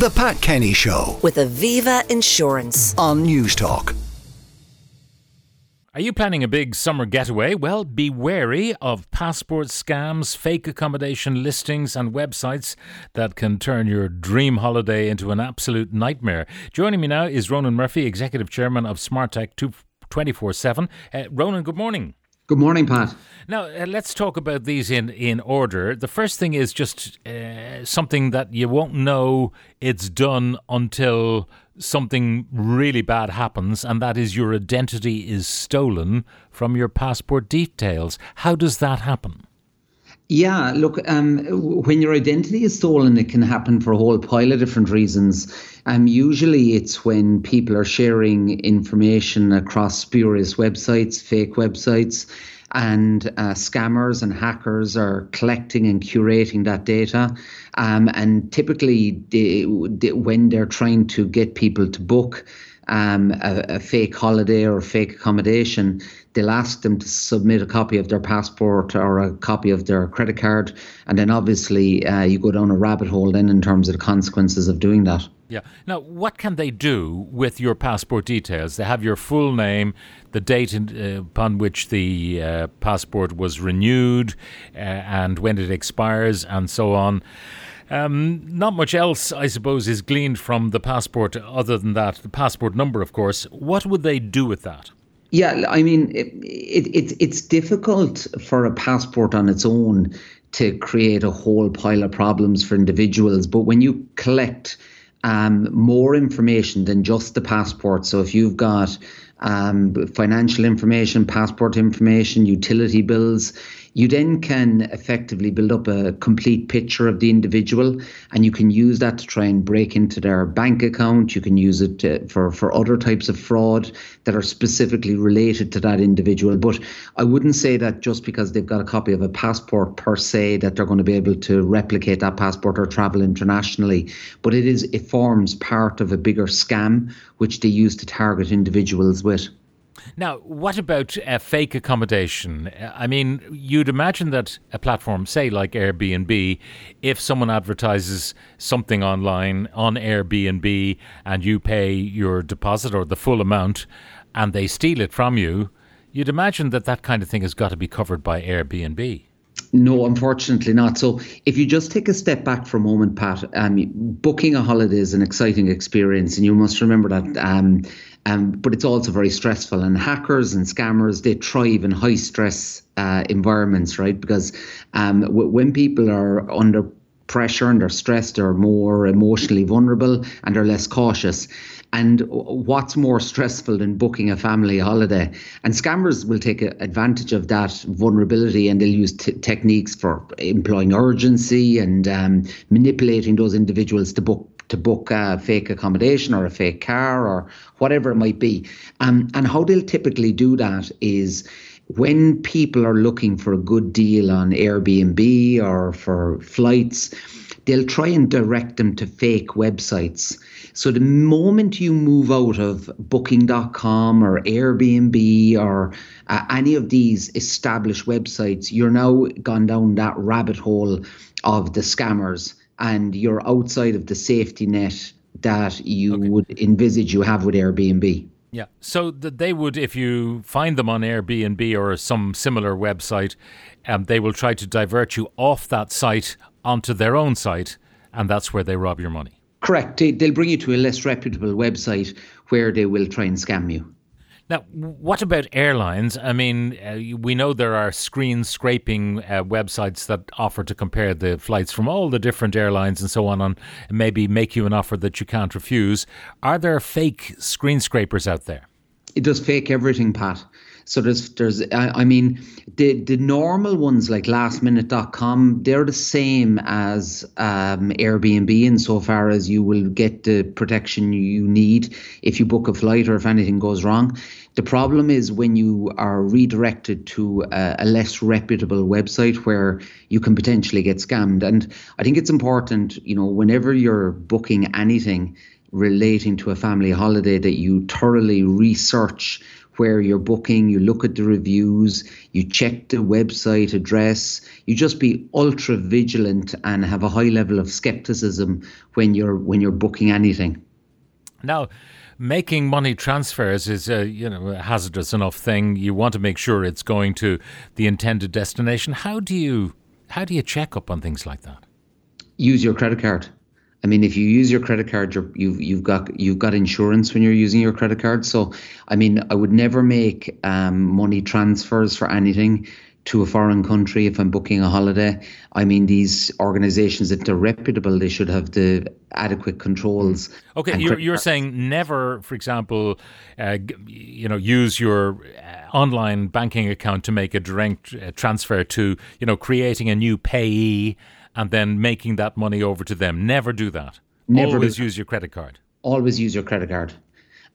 The Pat Kenny Show with Aviva Insurance. on Newstalk. Are you planning a big summer getaway? Well, be wary of passport scams, fake accommodation listings, and websites that can turn your dream holiday into an absolute nightmare. Joining me now is Ronan Murphy, Executive Chairman of SmartTech 24 7. Uh, Ronan, good morning. Good morning, Pat. Now, uh, let's talk about these in, in order. The first thing is just uh, something that you won't know it's done until something really bad happens, and that is your identity is stolen from your passport details. How does that happen? Yeah, look, um, when your identity is stolen, it can happen for a whole pile of different reasons. Um, usually, it's when people are sharing information across spurious websites, fake websites, and uh, scammers and hackers are collecting and curating that data. Um, and typically, they, they, when they're trying to get people to book um, a, a, fake holiday or fake accommodation, they'll ask them to submit a copy of their passport or a copy of their credit card. And then obviously, uh, you go down a rabbit hole then in terms of the consequences of doing that. Yeah. Now, what can they do with your passport details? They have your full name, the date in, uh, upon which the uh, passport was renewed, uh, and when it expires, and so on. Um, not much else, I suppose, is gleaned from the passport other than that. The passport number, of course. What would they do with that? Yeah, I mean, it, it, it, it's difficult for a passport on its own to create a whole pile of problems for individuals. But when you collect um, more information than just the passport. So if you've got um, financial information, passport information, utility bills, you then can effectively build up a complete picture of the individual and you can use that to try and break into their bank account. You can use it to, for for other types of fraud that are specifically related to that individual. But i wouldn't say that just because they've got a copy of a passport per se that they're going to be able to replicate that passport or travel internationally but it is it forms part of a bigger scam which they use to target individuals with now, what about uh, fake accommodation? I mean, you'd imagine that a platform, say like Airbnb, if someone advertises something online on Airbnb and you pay your deposit or the full amount and they steal it from you, you'd imagine that that kind of thing has got to be covered by Airbnb. No, unfortunately not. So, if you just take a step back for a moment, Pat, um, booking a holiday is an exciting experience, and you must remember that. Um, um, but it's also very stressful, and hackers and scammers they thrive in high stress uh, environments, right? Because um, w- when people are under pressure and they're stressed, they're more emotionally vulnerable and they're less cautious. And what's more stressful than booking a family holiday? And scammers will take advantage of that vulnerability and they'll use t- techniques for employing urgency and um, manipulating those individuals to book to book a fake accommodation or a fake car or whatever it might be. Um, and how they'll typically do that is when people are looking for a good deal on Airbnb or for flights, they'll try and direct them to fake websites. So the moment you move out of booking.com or Airbnb or uh, any of these established websites, you're now gone down that rabbit hole of the scammers and you're outside of the safety net that you okay. would envisage you have with Airbnb. Yeah. So that they would, if you find them on Airbnb or some similar website, um, they will try to divert you off that site onto their own site, and that's where they rob your money. Correct. They, they'll bring you to a less reputable website where they will try and scam you. Now, what about airlines? I mean, uh, we know there are screen scraping uh, websites that offer to compare the flights from all the different airlines and so on, and maybe make you an offer that you can't refuse. Are there fake screen scrapers out there? It does fake everything, Pat. So there's there's I, I mean the the normal ones like lastminute.com they're the same as um, Airbnb insofar as you will get the protection you need if you book a flight or if anything goes wrong. The problem is when you are redirected to a, a less reputable website where you can potentially get scammed. And I think it's important, you know, whenever you're booking anything relating to a family holiday that you thoroughly research where you're booking, you look at the reviews, you check the website address, you just be ultra vigilant and have a high level of skepticism when you're when you're booking anything. Now, making money transfers is a you know a hazardous enough thing. You want to make sure it's going to the intended destination. How do you how do you check up on things like that? Use your credit card. I mean, if you use your credit card, you you've you've got you've got insurance when you're using your credit card. So, I mean, I would never make um, money transfers for anything to a foreign country if I'm booking a holiday. I mean, these organisations, if they're reputable, they should have the adequate controls. Okay, you're, you're saying never, for example, uh, you know, use your uh, online banking account to make a direct uh, transfer to, you know, creating a new payee and then making that money over to them. Never do that. Never Always use your credit card. Always use your credit card.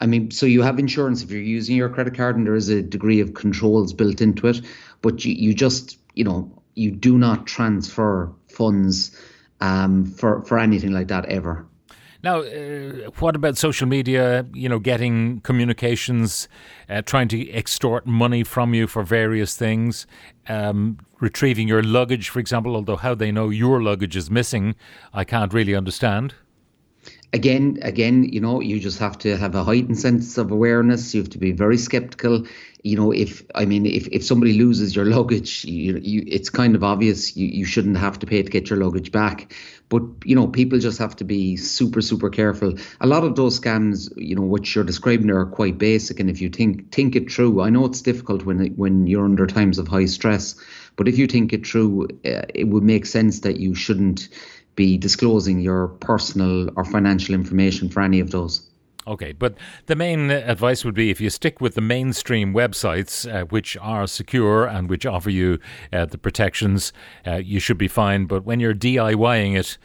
I mean, so you have insurance if you're using your credit card, and there is a degree of controls built into it. But you, you just, you know, you do not transfer funds um, for for anything like that ever. Now, uh, what about social media? You know, getting communications, uh, trying to extort money from you for various things, um, retrieving your luggage, for example. Although how they know your luggage is missing, I can't really understand again, again, you know, you just have to have a heightened sense of awareness. You have to be very skeptical. You know, if I mean, if, if somebody loses your luggage, you, you it's kind of obvious you, you shouldn't have to pay to get your luggage back. But you know, people just have to be super, super careful. A lot of those scams, you know, which you're describing are quite basic. And if you think think it through, I know it's difficult when when you're under times of high stress. But if you think it through, uh, it would make sense that you shouldn't be disclosing your personal or financial information for any of those. Okay, but the main advice would be if you stick with the mainstream websites, uh, which are secure and which offer you uh, the protections, uh, you should be fine. But when you're DIYing it,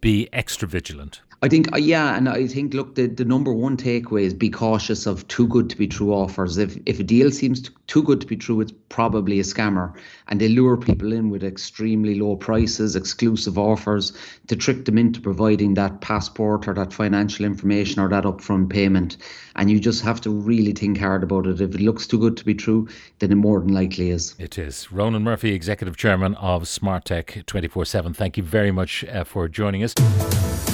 be extra vigilant. I think, uh, yeah, and I think, look, the, the number one takeaway is be cautious of too good to be true offers. If if a deal seems too good to be true, it's probably a scammer, and they lure people in with extremely low prices, exclusive offers to trick them into providing that passport or that financial information or that upfront payment. And you just have to really think hard about it. If it looks too good to be true, then it more than likely is. It is. Ronan Murphy, Executive Chairman of SmartTech 24 7. Thank you very much uh, for joining us.